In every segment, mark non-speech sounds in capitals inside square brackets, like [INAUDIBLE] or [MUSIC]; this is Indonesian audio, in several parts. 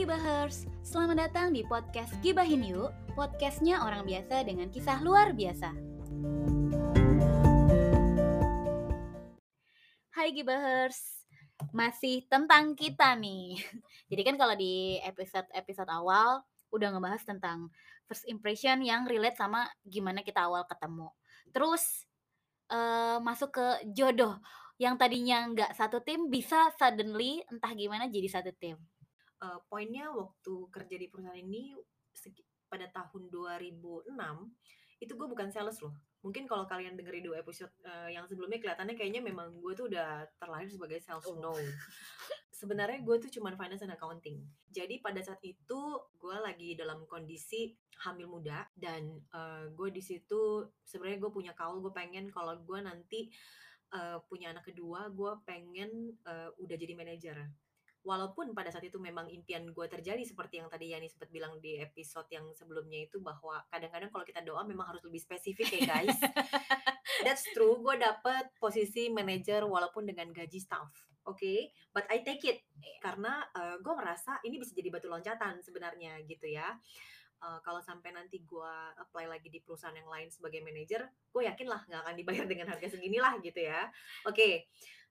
Gibahers, selamat datang di podcast Gibahin Yuk, podcastnya orang biasa dengan kisah luar biasa. Hai Gibahers, masih tentang kita nih. [LAUGHS] Jadi kan kalau di episode-episode awal udah ngebahas tentang first impression yang relate sama gimana kita awal ketemu. Terus uh, masuk ke jodoh yang tadinya nggak satu tim bisa suddenly entah gimana jadi satu tim uh, poinnya waktu kerja di perusahaan ini pada tahun 2006 itu gue bukan sales loh. Mungkin kalau kalian dengerin dua episode uh, yang sebelumnya kelihatannya kayaknya memang gue tuh udah terlahir sebagai sales oh. no sebenarnya gue tuh cuman finance and accounting. Jadi pada saat itu gue lagi dalam kondisi hamil muda dan uh, gue di situ sebenarnya gue punya kaul gue pengen kalau gue nanti uh, punya anak kedua gue pengen uh, udah jadi manajer walaupun pada saat itu memang impian gue terjadi seperti yang tadi Yani sempat bilang di episode yang sebelumnya itu bahwa kadang-kadang kalau kita doa memang harus lebih spesifik ya guys [LAUGHS] that's true gue dapet posisi manager walaupun dengan gaji staff oke okay? but I take it karena uh, gue merasa ini bisa jadi batu loncatan sebenarnya gitu ya uh, kalau sampai nanti gue apply lagi di perusahaan yang lain sebagai manager, gue yakin lah nggak akan dibayar dengan harga segini lah gitu ya. Oke, okay.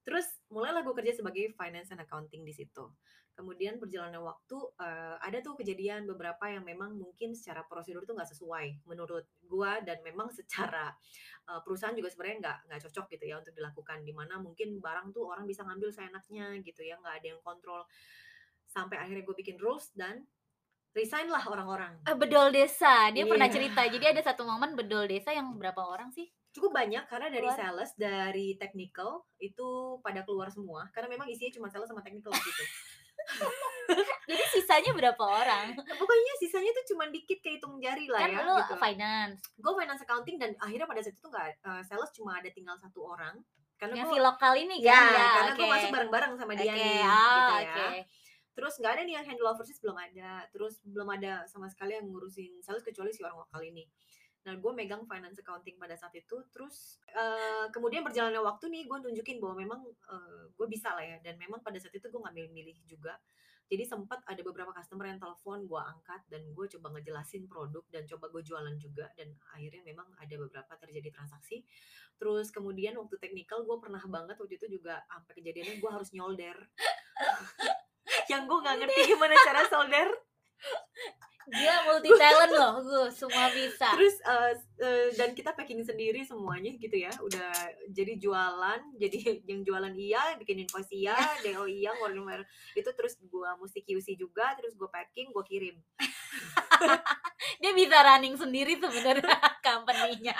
Terus mulailah gue kerja sebagai finance and accounting di situ. Kemudian berjalannya waktu uh, ada tuh kejadian beberapa yang memang mungkin secara prosedur tuh nggak sesuai menurut gue dan memang secara uh, perusahaan juga sebenarnya nggak nggak cocok gitu ya untuk dilakukan. Di mana mungkin barang tuh orang bisa ngambil seenaknya gitu ya nggak ada yang kontrol. Sampai akhirnya gue bikin rules dan resign lah orang-orang. Uh, bedol desa, dia yeah. pernah cerita. Jadi ada satu momen bedol desa yang berapa orang sih? cukup banyak karena dari keluar. sales dari technical itu pada keluar semua karena memang isinya cuma sales sama technical gitu [LAUGHS] jadi sisanya berapa orang pokoknya sisanya tuh cuma dikit kayak hitung jari lah kan ya lu gitu. finance gue finance accounting dan akhirnya pada saat itu nggak uh, sales cuma ada tinggal satu orang karena gue lokal ini kan ya, ya karena okay. gue masuk bareng-bareng sama dia okay. nih oh, gitu ya okay. Terus nggak ada nih yang handle overseas belum ada terus belum ada sama sekali yang ngurusin sales kecuali si orang lokal ini Nah, gue megang finance accounting pada saat itu. Terus uh, kemudian berjalannya waktu nih, gue tunjukin bahwa memang uh, gue bisa lah ya. Dan memang pada saat itu gue nggak milih-milih juga. Jadi sempat ada beberapa customer yang telepon, gue angkat dan gue coba ngejelasin produk dan coba gue jualan juga. Dan akhirnya memang ada beberapa terjadi transaksi. Terus kemudian waktu technical gue pernah banget waktu itu juga sampai kejadiannya gue harus nyolder. Yang gue nggak ngerti gimana cara solder. Dia multi talent loh gue semua bisa. Terus uh, uh, dan kita packing sendiri semuanya gitu ya. Udah jadi jualan jadi [LAUGHS] yang jualan iya bikin invoice iya [LAUGHS] do iya ngeluarin itu terus gue mesti QC juga terus gue packing gue kirim. [LAUGHS] Dia bisa running sendiri sebenarnya company-nya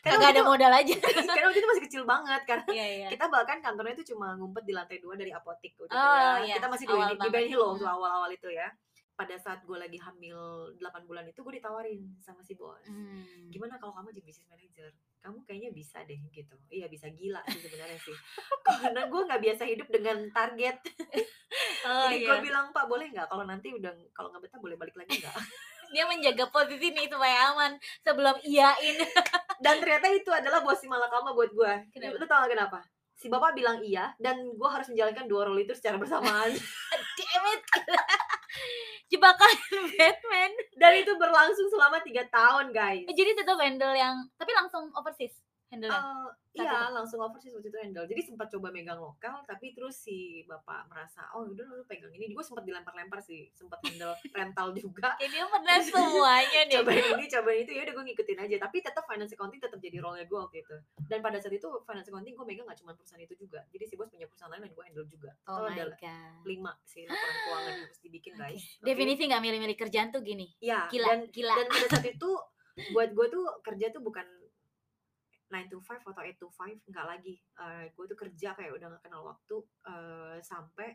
Kagak ada modal aja. [LAUGHS] Karena waktu itu masih kecil banget Karena iya, iya. kita bahkan kantornya itu cuma ngumpet di lantai dua dari apotik gitu oh, ya. iya. Kita masih di, di Ben Hill waktu awal-awal itu ya. Pada saat gue lagi hamil 8 bulan itu gue ditawarin sama si bos. Hmm. gimana kalau kamu jadi business manager? Kamu kayaknya bisa deh gitu. Iya bisa gila sih sebenarnya sih. [LAUGHS] Karena gue nggak biasa hidup dengan target. [LAUGHS] Oh, jadi iya. gue bilang pak boleh nggak? Kalau nanti udah kalau nggak betah boleh balik lagi nggak dia menjaga posisi nih supaya aman sebelum iyain. [LAUGHS] Dan ternyata itu adalah bos si malakama buat gue lu tau gak kenapa? Si bapak bilang iya dan gue harus menjalankan dua role itu secara bersamaan. [LAUGHS] Damn it. [LAUGHS] Jebakan Batman. Dan itu berlangsung selama tiga tahun guys. Eh, jadi tetap handle yang tapi langsung overseas handle uh, iya langsung overseas waktu itu handle. Jadi sempat coba megang lokal tapi terus si bapak merasa oh udah lu pegang ini. Gue sempat dilempar-lempar sih sempat handle [LAUGHS] rental juga. Ini pernah semuanya [LAUGHS] nih coba ini coba itu ya udah gue ngikutin aja. Tapi tetap finance accounting tetap jadi role gue waktu itu. Dan pada saat itu finance accounting gue megang gak cuma perusahaan itu juga. Jadi si bos punya perusahaan lain dan gue handle juga. Oh ada God. lima sih laporan keuangan yang harus dibikin guys. Okay. definisi nggak milih-milih kerjaan tuh gini. Ya gila dan, gila. dan pada saat itu buat gue tuh kerja tuh bukan 9 to 5 atau 8 to 5 nggak lagi uh, gue tuh kerja kayak udah gak kenal waktu uh, sampai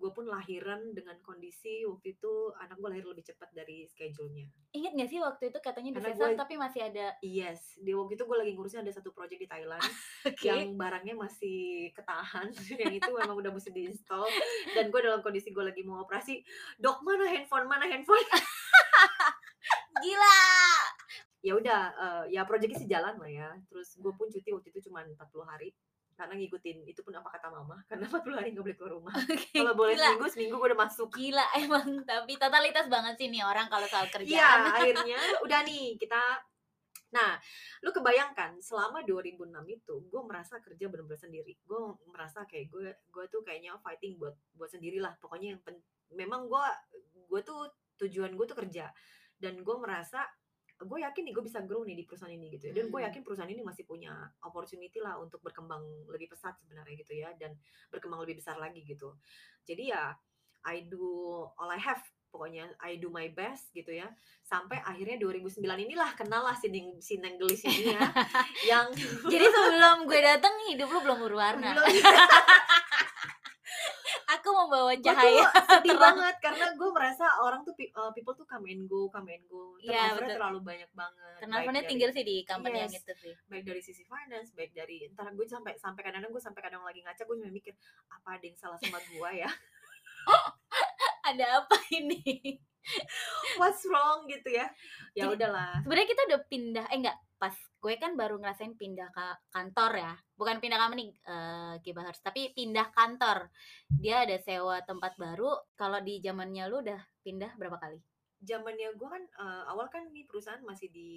gue pun lahiran dengan kondisi waktu itu anak gue lahir lebih cepat dari schedule-nya. Ingat gak sih waktu itu katanya di gue, tapi masih ada Yes, di waktu itu gue lagi ngurusin ada satu project di Thailand [LAUGHS] okay. yang barangnya masih ketahan, [LAUGHS] yang itu memang udah mesti diinstal dan gue dalam kondisi gue lagi mau operasi, dok mana handphone mana handphone? [LAUGHS] Gila ya udah uh, ya proyeknya sih jalan lah ya terus gue pun cuti waktu itu cuma 40 hari karena ngikutin itu pun apa kata mama [LAUGHS] karena 40 hari nggak boleh keluar rumah [LAUGHS] Oke, kalau boleh gila. seminggu seminggu gue udah masuk Gila [LAUGHS] emang tapi totalitas banget sih nih orang kalau soal Iya, kerjaan. akhirnya udah nih kita Nah, lu kebayangkan selama 2006 itu gue merasa kerja bener-bener sendiri. Gue merasa kayak gue gue tuh kayaknya fighting buat buat sendirilah. Pokoknya yang pen- memang gue gue tuh tujuan gue tuh kerja dan gue merasa gue yakin nih gue bisa grow nih di perusahaan ini gitu ya. Dan gue Hmm. yakin perusahaan ini masih punya opportunity lah untuk berkembang lebih pesat sebenarnya gitu ya dan berkembang lebih besar lagi gitu. Jadi ya I do all I have pokoknya I do my best gitu ya sampai akhirnya 2009 inilah kenal lah si Neng, si Neng Gelis ini ya [LAUGHS] yang Jadi sebelum gue datang hidup lu belum berwarna. belum membawa cahaya. [LAUGHS] sedih banget karena gue merasa orang tuh uh, people tuh come and go come and go Iya, betul. terlalu banyak banget tinggi dari, sih di company yang Yes. itu sih. baik dari sisi finance baik dari ntar gue sampai sampai kadang-kadang gue sampai kadang lagi ngaca gue cuma mikir apa ada yang salah sama gue ya [LAUGHS] Ada apa ini? [LAUGHS] what's wrong gitu ya ya Jadi- udahlah Sebenarnya kita udah pindah eh enggak pas gue kan baru ngerasain pindah ke kantor ya. Bukan pindah company eh Gibahers, tapi pindah kantor. Dia ada sewa tempat baru. Kalau di zamannya lu udah pindah berapa kali? zamannya gue kan uh, awal kan nih perusahaan masih di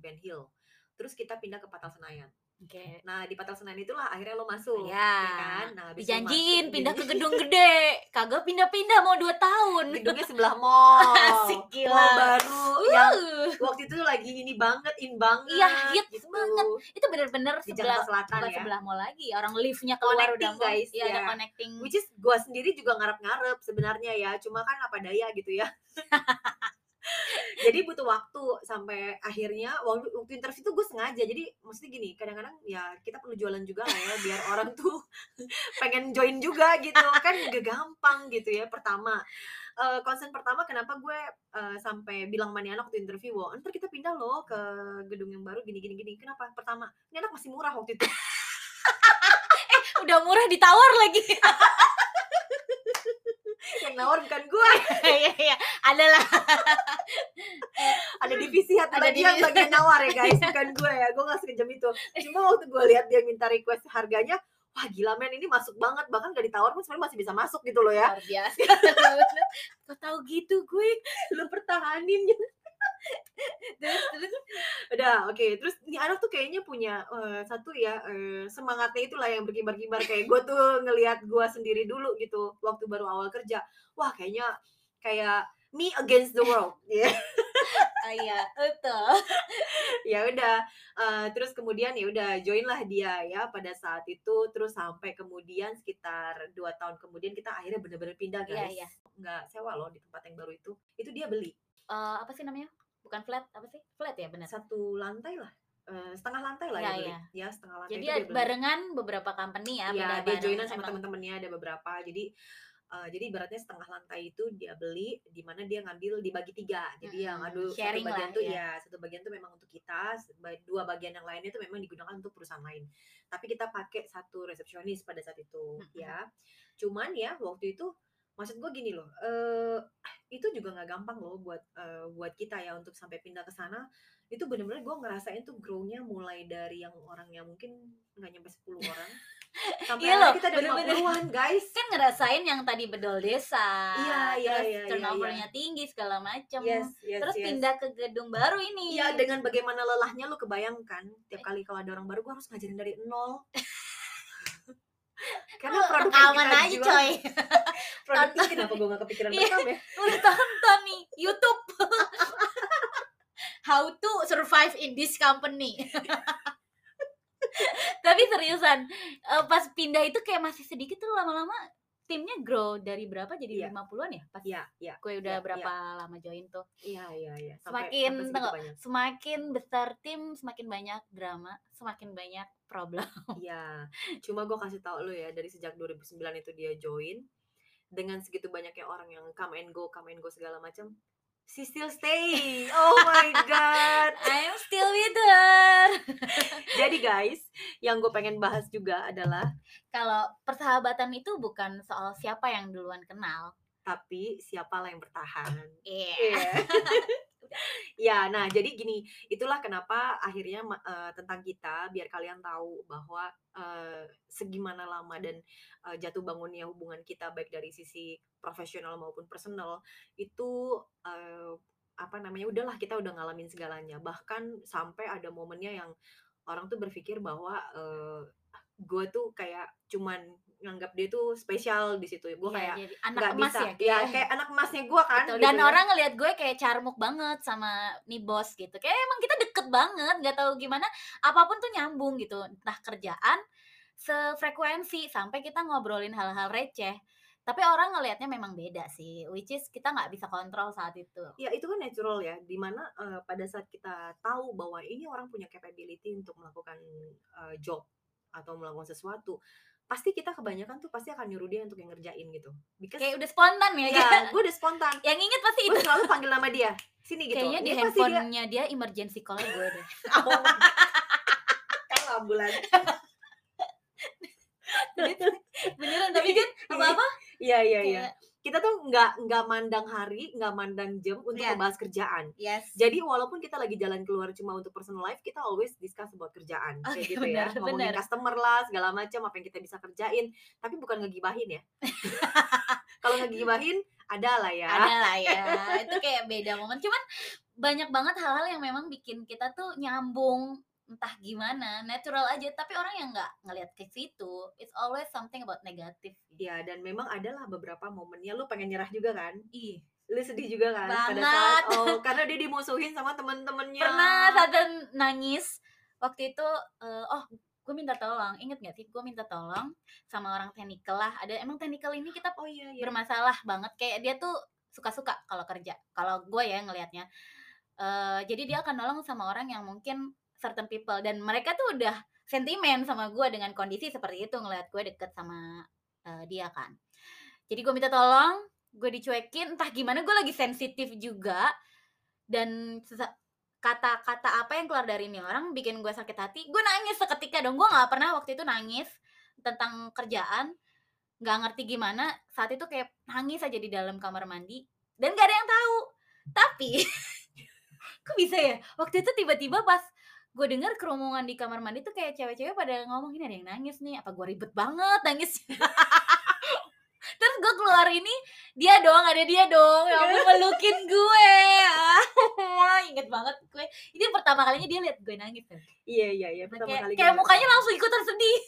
Ben Hill terus kita pindah ke Patal Senayan Oke. Nah di Patal Senayan itulah akhirnya lo masuk, Ya. ya kan? Nah, Dijanjiin masuk, pindah ke gedung gede. Kagak pindah-pindah mau 2 tahun. gedungnya sebelah [LAUGHS] mall, Asik, gila. mall baru yang Uh, waktu itu lagi ini banget, in banget. Iya, hits gitu. banget. itu bener-bener sebelah Selatan ya. sebelah mall lagi. Orang liftnya keluar udah Connecting, mall. guys, Iya, ada ya. connecting. Which is gue sendiri juga ngarep-ngarep sebenarnya ya, cuma kan apa daya gitu ya. [LAUGHS] jadi butuh waktu sampai akhirnya waktu, waktu interview tuh gue sengaja. Jadi maksudnya gini kadang-kadang ya kita perlu jualan juga lah ya biar orang [LAUGHS] tuh pengen join juga gitu. Kan gak gampang gitu ya pertama. Eh, concern pertama kenapa gue eh, sampai bilang mani anak waktu interview wah ntar kita pindah loh ke gedung yang baru gini gini gini. Kenapa? Pertama ini anak masih murah waktu itu. [LAUGHS] Udah murah ditawar lagi. [LAUGHS] yang nawar bukan gue [LAUGHS] Iya, iya. Adalah ada divisi satu Ada lagi yang divisi. bagian nawar ya guys bukan gue ya gue gak sekejam itu cuma waktu gue lihat dia minta request harganya wah gila men ini masuk banget bahkan gak ditawar pun sebenarnya masih bisa masuk gitu loh ya luar biasa. [LAUGHS] Kok tahu gitu gue? lu pertahanin Terus terus udah oke. Terus ini anak tuh kayaknya punya eh, satu ya eh, semangatnya itulah yang berkibar-kibar. Kayak gue tuh ngelihat gue sendiri dulu gitu waktu baru awal kerja. Wah kayaknya kayak me against the world. [LAUGHS] Ya iya, betul. ya udah eh, terus kemudian ya udah join lah dia ya pada saat itu. Terus sampai kemudian sekitar dua tahun kemudian kita akhirnya bener-bener pindah Iya, guys. iya. nggak sewa loh di tempat yang baru itu. Itu dia beli. Eh, apa sih namanya? Bukan flat, apa sih? Flat ya, benar. satu lantai lah eh, setengah lantai lah Iya, dia beli iya. ya setengah lantai Jadi itu barengan beberapa company ya, beda dia joinan sama teman-temannya ada beberapa. Jadi eh, jadi ibaratnya setengah lantai itu dia beli, di mana dia ngambil dibagi tiga. Jadi yang Mm-mm, aduh satu bagian lah, tuh ya. ya satu bagian tuh memang untuk kita, dua bagian yang lainnya tuh memang digunakan untuk perusahaan lain. Tapi kita pakai satu resepsionis pada saat itu, Mm-mm. ya. Cuman ya waktu itu maksud gue gini loh, eh itu juga nggak gampang loh buat eh, buat kita ya untuk sampai pindah ke sana. Itu bener-bener gue ngerasain tuh grow-nya mulai dari yang orang yang mungkin nggak nyampe 10 orang [LAUGHS] sampai Iya loh, kita ada bener-bener. 50-an guys. kan ngerasain yang tadi bedol desa. Iya, iya, terus iya, iya, turnovernya tinggi segala macam. Yes, yes, terus yes. pindah ke gedung baru ini. Iya, dengan bagaimana lelahnya lu kebayangkan tiap kali kalau ada orang baru gue harus ngajarin dari nol. [LAUGHS] Karena produk kita aja jual, coy. [LAUGHS] produk ini kenapa gue gak kepikiran Iya. rekam ya? [LAUGHS] Udah tonton nih YouTube. [LAUGHS] How to survive in this company. Tapi seriusan, eh, pas pindah itu kayak masih sedikit tuh lama-lama timnya grow dari berapa jadi Iya. 50-an ya? Pas Iya, iya, gue udah iya, berapa lama join tuh. iya, iya, iya. Semakin, tengok. Semakin besar tim, semakin banyak drama, semakin banyak problem. [LAUGHS] Iya, cuma gue kasih tau lu ya dari sejak 2009 itu dia join dengan segitu banyaknya orang yang come and go, come and go segala macam, she still stay. Oh my god. [LAUGHS] I'm still with her. [LAUGHS] Jadi guys, yang gue pengen bahas juga adalah Kalau persahabatan itu bukan soal siapa yang duluan kenal. tapi siapalah yang bertahan. Iya. Iya. [LAUGHS] Ya, nah jadi gini, itulah kenapa akhirnya eee, tentang kita biar kalian tahu bahwa, eee, segimana lama dan, eee, jatuh bangunnya hubungan kita baik dari sisi profesional maupun personal itu, eee, apa namanya, udahlah kita udah ngalamin segalanya. Bahkan sampai ada momennya yang orang tuh berpikir bahwa, eee, gue tuh kayak cuman nganggap dia tuh spesial di situ. Gue Iya, kayak jadi anak nggak emas bisa ya, ya kayak kayak anak emasnya gue kan Betul, gitu dan ya. orang ngelihat gue kayak carmuk banget sama nih bos gitu. Kayak emang kita deket banget, nggak tahu gimana apa pun tuh nyambung gitu. Entah kerjaan, sefrekuensi sampai kita ngobrolin hal-hal receh. Tapi orang ngelihatnya memang beda sih, which is kita nggak bisa kontrol saat itu. Ya itu kan natural ya, di mana mana, pada saat kita tahu bahwa ini orang punya capability untuk melakukan, eee, job atau melakukan sesuatu, pasti kita kebanyakan tuh pasti akan nyuruh dia untuk yang ngerjain gitu. Because Kayak udah spontan ya, ya gue udah spontan, yang inget pasti gue itu. selalu panggil nama dia, "Sini," gitu. Kayaknya di Dia pasti dia handphonenya dia emergency call gue deh. [LAUGHS] oh, kan ambulan. Beneran tapi kan apa-apa Iya iya iya. Kayak Kita tuh nggak nggak mandang hari, nggak mandang jam untuk Iya. membahas kerjaan. yes. Jadi walaupun kita lagi jalan keluar cuma untuk personal life, kita always discuss about kerjaan kayak Oke, gitu ya. benar, Ngomongin benar. customer lah, segala macam apa yang kita bisa kerjain, tapi bukan ngegibahin ya. [LAUGHS] Kalau ngegibahin ada lah ya. Ada lah ya. [LAUGHS] Itu kayak beda momen. Cuman banyak banget hal-hal yang memang bikin kita tuh nyambung entah gimana, natural aja. Tapi orang yang nggak ngelihat ke situ, it's always something about negatif. Ya, dan memang adalah beberapa momennya lu pengen nyerah juga kan? Ih, Lu sedih juga kan pada Banget. saat oh karena dia dimusuhin sama temen-temennya. pernah satu nangis waktu itu eh, oh gue minta tolong inget gak sih gue minta tolong sama orang teknikal lah ada emang teknikal ini kita Oh iya iya. bermasalah banget kayak dia tuh suka-suka kalau kerja kalau gue ya ngelihatnya Eh jadi dia akan nolong sama orang yang mungkin certain people dan mereka tuh udah sentimen sama gue dengan kondisi seperti itu ngelihat gue deket sama eh, dia kan. Jadi gue minta tolong gue dicuekin entah gimana gue lagi sensitif juga dan kata-kata apa yang keluar dari ini orang bikin gue sakit hati. Gue nangis seketika dong gue nggak pernah waktu itu nangis tentang kerjaan nggak ngerti gimana saat itu kayak nangis aja di dalam kamar mandi dan gak ada yang tahu. Tapi [LAUGHS] kok bisa ya? Waktu itu tiba-tiba pas gue dengar kerumungan di kamar mandi tuh kayak cewek-cewek pada ngomong ini ada yang nangis nih apa gue ribet banget nangis? [LAUGHS] Terus gue keluar ini dia dong ada dia dong yang melukin gue. Ah [LAUGHS] inget banget gue. Ini pertama kalinya dia lihat gue nangis kan. Iya iya iya. Pertama kayak, kali kayak mukanya langsung ikutan sedih.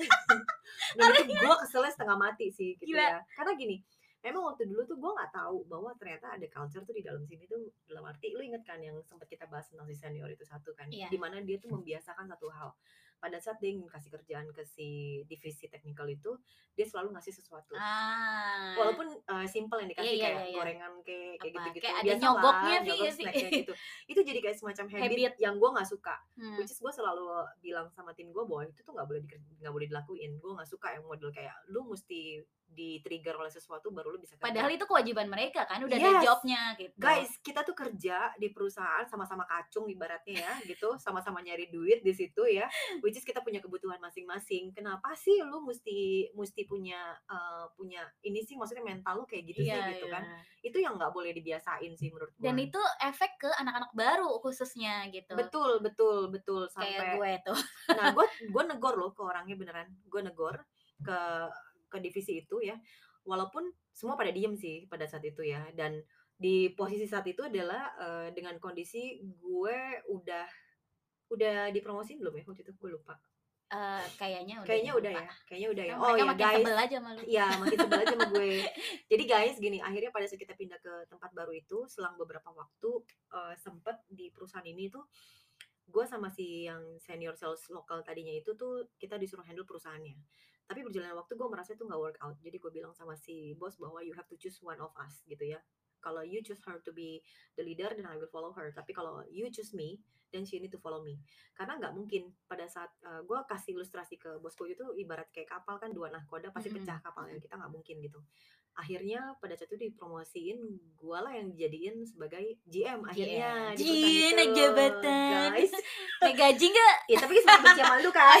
[LAUGHS] Itu gue keselnya setengah mati sih gitu Gila. ya. Karena gini memang waktu dulu tuh gue nggak tahu bahwa ternyata ada culture tuh di dalam sini tuh dalam arti lu inget kan yang sempat kita bahas tentang si senior itu satu kan Iya. di mana dia tuh membiasakan satu hal pada saat dia ingin kasih kerjaan ke si divisi teknikal itu dia selalu ngasih sesuatu ah walaupun uh, simple yang dikasih Iya, iya, kayak iya, iya. gorengan kayak kayak gitu-gitu kayak ada lah, nyogoknya sih, nyogok ya sih. gitu itu jadi kayak semacam habit, Habit. yang gue nggak suka hmm. which is gue selalu bilang sama tim gue bahwa itu tuh nggak boleh nggak boleh dilakuin gue nggak suka yang model kayak lu mesti di trigger oleh sesuatu baru lu bisa kerja. padahal itu kewajiban mereka kan udah ada Yes. jobnya gitu guys kita tuh kerja di perusahaan sama-sama kacung ibaratnya ya gitu sama-sama nyari duit di situ ya which is kita punya kebutuhan masing-masing. Kenapa sih lu mesti mesti punya eh, punya ini sih maksudnya mental lu kayak gitu Iya, sih gitu iya. kan? Itu yang nggak boleh dibiasain sih menurut gue dan itu efek ke anak-anak baru khususnya gitu. Betul betul betul kayak sampai gue tuh nah gue [LAUGHS] gue negor loh ke orangnya beneran. Gue negor ke ke divisi itu ya. Walaupun semua pada diem sih pada saat itu ya. Dan di posisi saat itu adalah eh, dengan kondisi gue udah udah dipromosin belum ya? Waktu itu gue lupa. Eh, kayaknya udah kayaknya ya, udah ya? Kayaknya udah ya? Oh ya makin guys. sebel aja malu Iya makin sebel aja sama gue. [LAUGHS] Jadi guys gini akhirnya pada saat kita pindah ke tempat baru itu Selang beberapa waktu eh, sempet di perusahaan ini tuh Gue sama si yang senior sales lokal tadinya itu tuh Kita disuruh handle perusahaannya. Tapi berjalan waktu gue merasa itu gak work out. Jadi gue bilang sama si bos bahwa you have to choose one of us gitu ya kalau you choose her to be the leader then I will follow her. Tapi kalau you choose me then she need to follow me. Karena nggak mungkin pada saat gue kasih ilustrasi ke bosku itu ibarat kayak kapal kan dua nahkoda pasti pecah kapalnya kita nggak mungkin gitu. Akhirnya pada saat itu dipromosiin gue lah yang dijadiin sebagai GM akhirnya GM, naik jabatan. guys. [LAUGHS] Naik gaji nggak? Ya tapi sempat benci sama lu kan. [LAUGHS]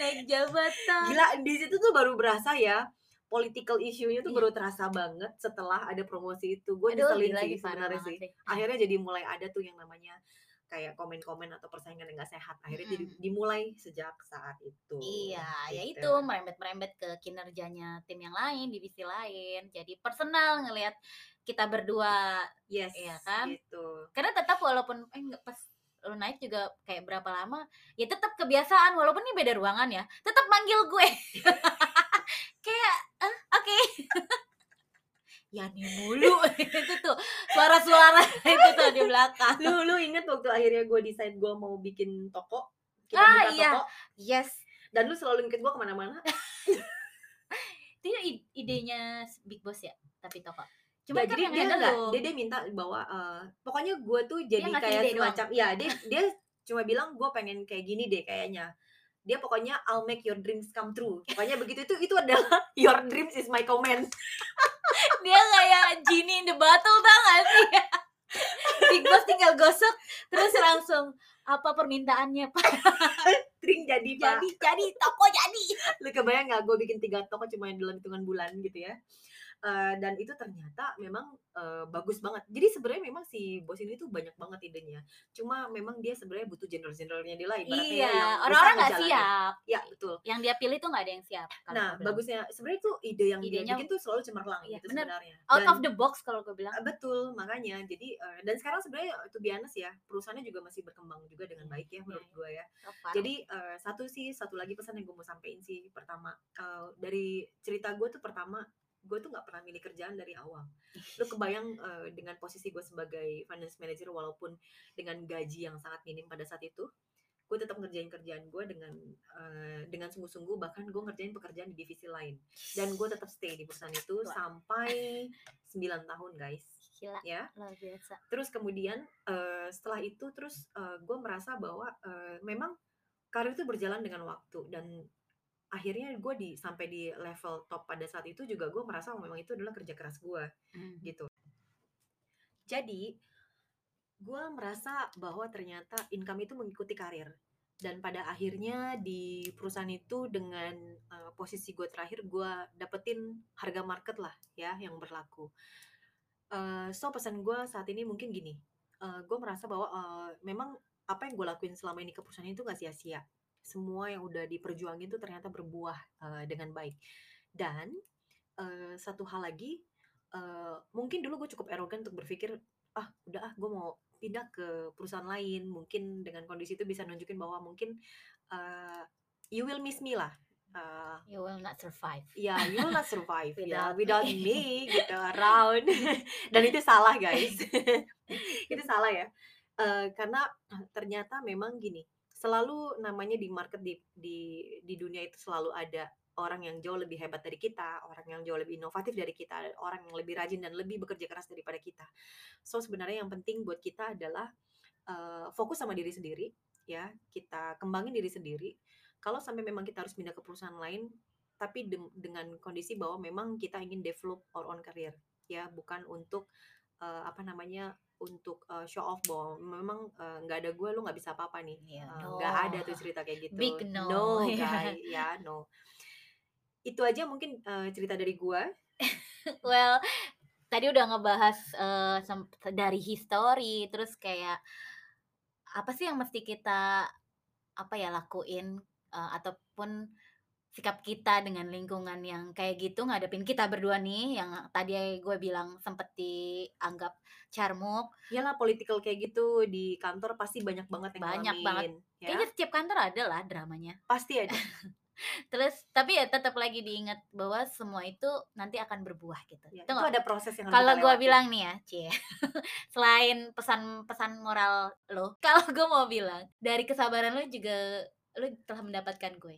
Naik jabatan. Gila di situ tuh baru berasa ya political issue-nya tuh Iya. baru terasa banget setelah ada promosi itu. Gue nyeselin sih parah sebenarnya sih. sih. Akhirnya jadi mulai ada tuh yang namanya kayak komen-komen atau persaingan yang gak sehat. Akhirnya jadi dimulai sejak saat itu. Iya, ya gitu. itu merembet-merembet ke kinerjanya tim yang lain, divisi lain. Jadi personal ngelihat kita berdua Yes, Iya kan? gitu. karena tetap walaupun eh nggak pas lu naik juga kayak berapa lama ya tetap kebiasaan walaupun ini beda ruangan ya tetap manggil gue [LAUGHS] kayak "Eh, oke [LAUGHS] Yani mulu [LAUGHS] itu tuh suara-suara [LAUGHS] itu tuh di belakang Lu lu inget waktu akhirnya gue decide gue mau bikin toko? Kita Ah, buka iya. toko. yes Dan lu selalu ngikut gue ke mana-mana. itu idenya Big Boss ya tapi toko cuma Nah, kan jadi yang dia enggak, dia, dia minta bahwa eh, pokoknya gue tuh jadi kayak doang. semacam ya dia dia cuma bilang gue pengen kayak gini deh kayaknya dia pokoknya I'll make your dreams come true. Pokoknya begitu. Itu itu adalah [LAUGHS] your dreams is my comment [LAUGHS] dia kayak Genie in the bottle tau gak sih? [LAUGHS] Big Boss tinggal gosok terus langsung apa permintaannya pak? Drink jadi pak. Jadi jadi toko jadi. Lu kebayang nggak gue bikin tiga toko cuma dalam hitungan bulan gitu ya Dan itu ternyata memang eh, bagus banget. Jadi sebenarnya memang si bos ini tuh banyak banget idenya. Cuma memang dia sebenarnya butuh general-generalnya dia lah ya, iya orang-orang nggak siap. Ya betul. Yang dia pilih tuh nggak ada yang siap nah bilang. bagusnya sebenarnya tuh ide yang dia Idenya- bikin tuh selalu cemerlang Iya, gitu bener. sebenarnya. Out Dan- of the box kalau gue bilang. Betul makanya. Jadi eh, dan sekarang sebenarnya itu biasa ya perusahaannya juga masih berkembang juga dengan baik ya menurut gue ya. So far. jadi eh, satu sih satu lagi pesan yang gue mau sampein sih pertama eh, dari cerita gue tuh pertama gue tuh nggak pernah milih kerjaan dari awal. Lu kebayang eh, dengan posisi gue sebagai finance manager walaupun dengan gaji yang sangat minim pada saat itu gue tetap ngerjain kerjaan gue dengan eh, dengan sungguh-sungguh bahkan gue ngerjain pekerjaan di divisi lain. Dan gue tetap stay di perusahaan itu Wah. sampai 9 tahun guys. Gila. Ya. Luar biasa. Terus kemudian eh, setelah itu terus gue merasa bahwa eh, memang karir itu berjalan dengan waktu dan akhirnya gue di sampai di level top pada saat itu juga gue merasa bahwa memang itu adalah kerja keras gue Hmm. gitu. Jadi gue merasa bahwa ternyata income itu mengikuti karir. Dan pada akhirnya di perusahaan itu dengan eh, posisi gue terakhir gue dapetin harga market lah ya yang berlaku. Eh, so pesan gue saat ini mungkin gini. Gue merasa bahwa eh, memang apa yang gue lakuin selama ini ke perusahaan itu gak sia-sia semua yang udah diperjuangin tuh ternyata berbuah eh, dengan baik. Dan eh, satu hal lagi eh, mungkin dulu gue cukup erogan untuk berpikir ah udah ah gue mau pindah ke perusahaan lain. Mungkin dengan kondisi itu bisa nunjukin bahwa mungkin eh, you will miss me lah Eh, you will not survive. Ya you will not survive ya Without without me. me [LAUGHS] gitu around. [LAUGHS] Dan itu salah guys. [LAUGHS] Itu salah ya. Eh, karena ternyata memang gini selalu namanya di market di di di dunia itu selalu ada orang yang jauh lebih hebat dari kita orang yang jauh lebih inovatif dari kita orang yang lebih rajin dan lebih bekerja keras daripada kita. So sebenarnya yang penting buat kita adalah eh, fokus sama diri sendiri ya. Kita kembangin diri sendiri. Kalau sampai memang kita harus pindah ke perusahaan lain tapi dem- dengan kondisi bahwa memang kita ingin develop our own career ya. Bukan untuk eh, apa namanya untuk eh, show off bahwa memang nggak ada gue lu nggak bisa apa-apa nih. Iya, Eh, no. nggak ada tuh cerita kayak gitu. Big no. no [LAUGHS] guys ya no. Itu aja mungkin eh, cerita dari gue [LAUGHS] well tadi udah ngebahas sem- dari history terus kayak apa sih yang mesti kita apa ya lakuin eh, ataupun sikap kita dengan lingkungan yang kayak gitu ngadepin kita berdua nih yang tadi gue bilang sempet dianggap carmuk. Iyalah political kayak gitu di kantor pasti banyak banget yang Banyak ngalamin, ya. kayaknya setiap kantor ada lah dramanya. Pasti ada. [LAUGHS] Terus tapi ya tetap lagi diingat bahwa semua itu nanti akan berbuah gitu. Ya, Itu itu ada proses yang kalau gue bilang nih ya cie [LAUGHS] selain pesan-pesan moral lo [LAUGHS] kalau gue mau bilang dari kesabaran lo juga lo telah mendapatkan gue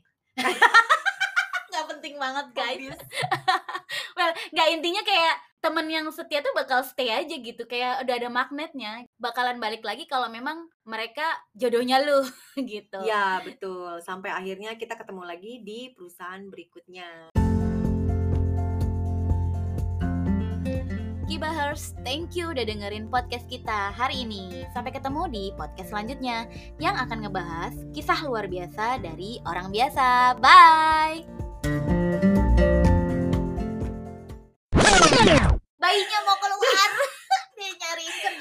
nggak penting banget guys [LAUGHS] well nggak intinya kayak temen yang setia tuh bakal stay aja gitu kayak udah ada magnetnya bakalan balik lagi kalau memang mereka jodohnya lu [LAUGHS] gitu Ya betul. Sampai akhirnya kita ketemu lagi di perusahaan berikutnya. Kibahers, thank you udah dengerin podcast kita hari ini. Sampai ketemu di podcast selanjutnya yang akan ngebahas kisah luar biasa dari orang biasa. Bye!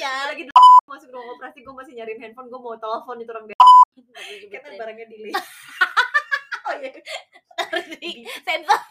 ya lagi masih ruang operasi gue masih nyariin handphone gue mau telepon itu orang dia. Kita barangnya delay [LAUGHS] oh iya. Sensor.